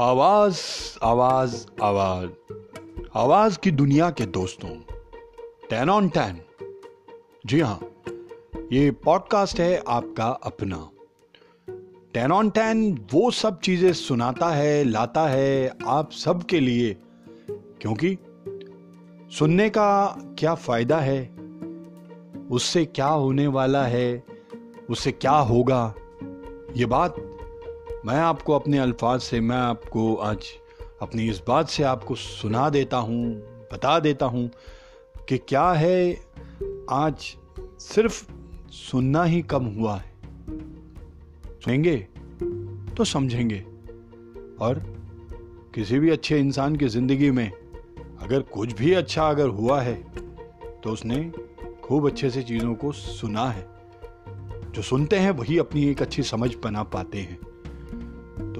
आवाज़ आवाज़ आवाज़। आवाज़ की दुनिया के दोस्तों टेन ऑन टेन जी हाँ ये पॉडकास्ट है आपका अपना। टेन ऑन टेन वो सब चीज़ें सुनाता है, लाता है आप सबके लिए। क्योंकि सुनने का क्या फ़ायदा है? उससे क्या होने वाला है? उससे क्या होगा? ये बात मैं आपको अपने अल्फाज से, मैं आपको आज अपनी इस बात से आपको सुना देता हूँ, बता देता हूँ कि क्या है, आज सिर्फ़ सुनना ही कम हुआ है। सुनेंगे तो समझेंगे। और किसी भी अच्छे इंसान की ज़िंदगी में अगर कुछ भी अच्छा अगर हुआ है तो उसने खूब अच्छे से चीज़ों को सुना है। जो सुनते हैं, वही अपनी एक अच्छी समझ बना पाते हैं।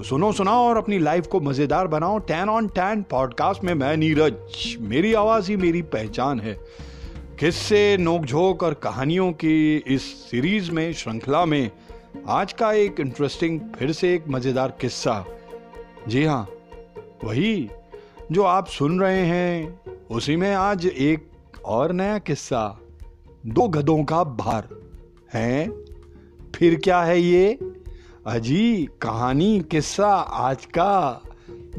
तो सुनो सुनाओ और अपनी लाइफ को मज़ेदार बनाओ। टेन ऑन टेन पॉडकास्ट में मैं नीरज। मेरी आवाज़ ही मेरी पहचान है। किस्से, नोकझोंक और कहानियों की इस सीरीज़ में, श्रृंखला में आज का एक इंटरेस्टिंग फिर से एक मज़ेदार किस्सा। जी हाँ वही जो आप सुन रहे हैं, उसी में आज एक और नया किस्सा। दो गधों का भार। है? फिर क्या है ये? अजी कहानी, किस्सा आज का,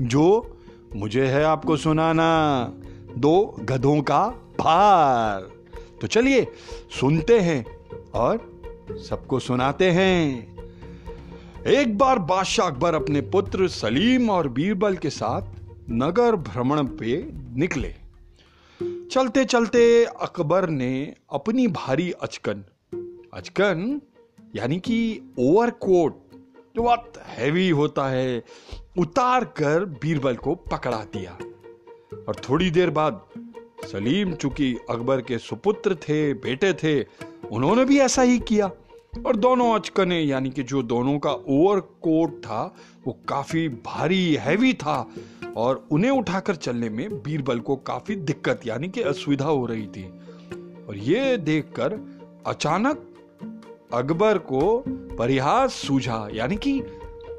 जो मुझे है आपको सुनाना। दो गधों का भार। तो चलिए, सुनते हैं और सबको सुनाते हैं। एक बार बादशाह अकबर अपने पुत्र सलीम और बीरबल के साथ नगर भ्रमण पे निकले। चलते चलते अकबर ने अपनी भारी अचकन अचकन यानी कि ओवरकोट जो बहुत हैवी होता है, उतार कर बीरबल को पकड़ा दिया। और थोड़ी देर बाद सलीम, चूँकि अकबर के सुपुत्र थे, बेटे थे, उन्होंने भी ऐसा ही किया। और दोनों अचकने, यानी कि जो दोनों का ओवर कोट था, वो काफ़ी भारी हैवी था। और उन्हें उठाकर चलने में बीरबल को काफ़ी दिक्कत, यानी कि असुविधा हो रही थी। और ये देखकर अचानक अकबर को परिहास सूझा, यानी कि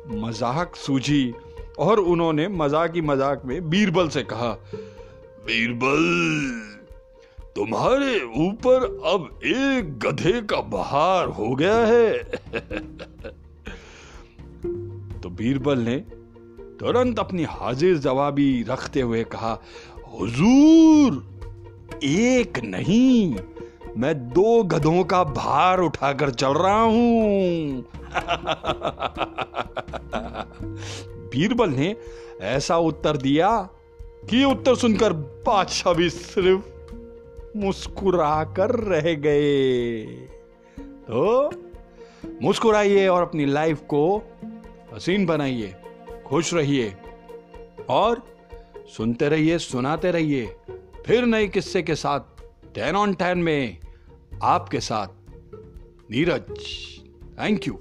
मज़ाक सूझी, और उन्होंने मज़ाक ही मज़ाक में बीरबल से कहा, बीरबल, तुम्हारे ऊपर अब एक गधे का बहार हो गया है। तो बीरबल ने तुरंत अपनी हाजिर जवाबी रखते हुए कहा, हुजूर, एक नहीं मैं दो गधों का भार उठाकर चल रहा हूँ। बीरबल ने ऐसा उत्तर दिया कि उत्तर सुनकर बादशाह भी सिर्फ़ मुस्कुराकर रह गए। तो मुस्कुराइए और अपनी लाइफ को हसीन बनाइए, खुश रहिए और सुनते रहिए, सुनाते रहिए, फिर नए किस्से के साथ टेन ऑन टेन में। आपके साथ नीरज थैंक यू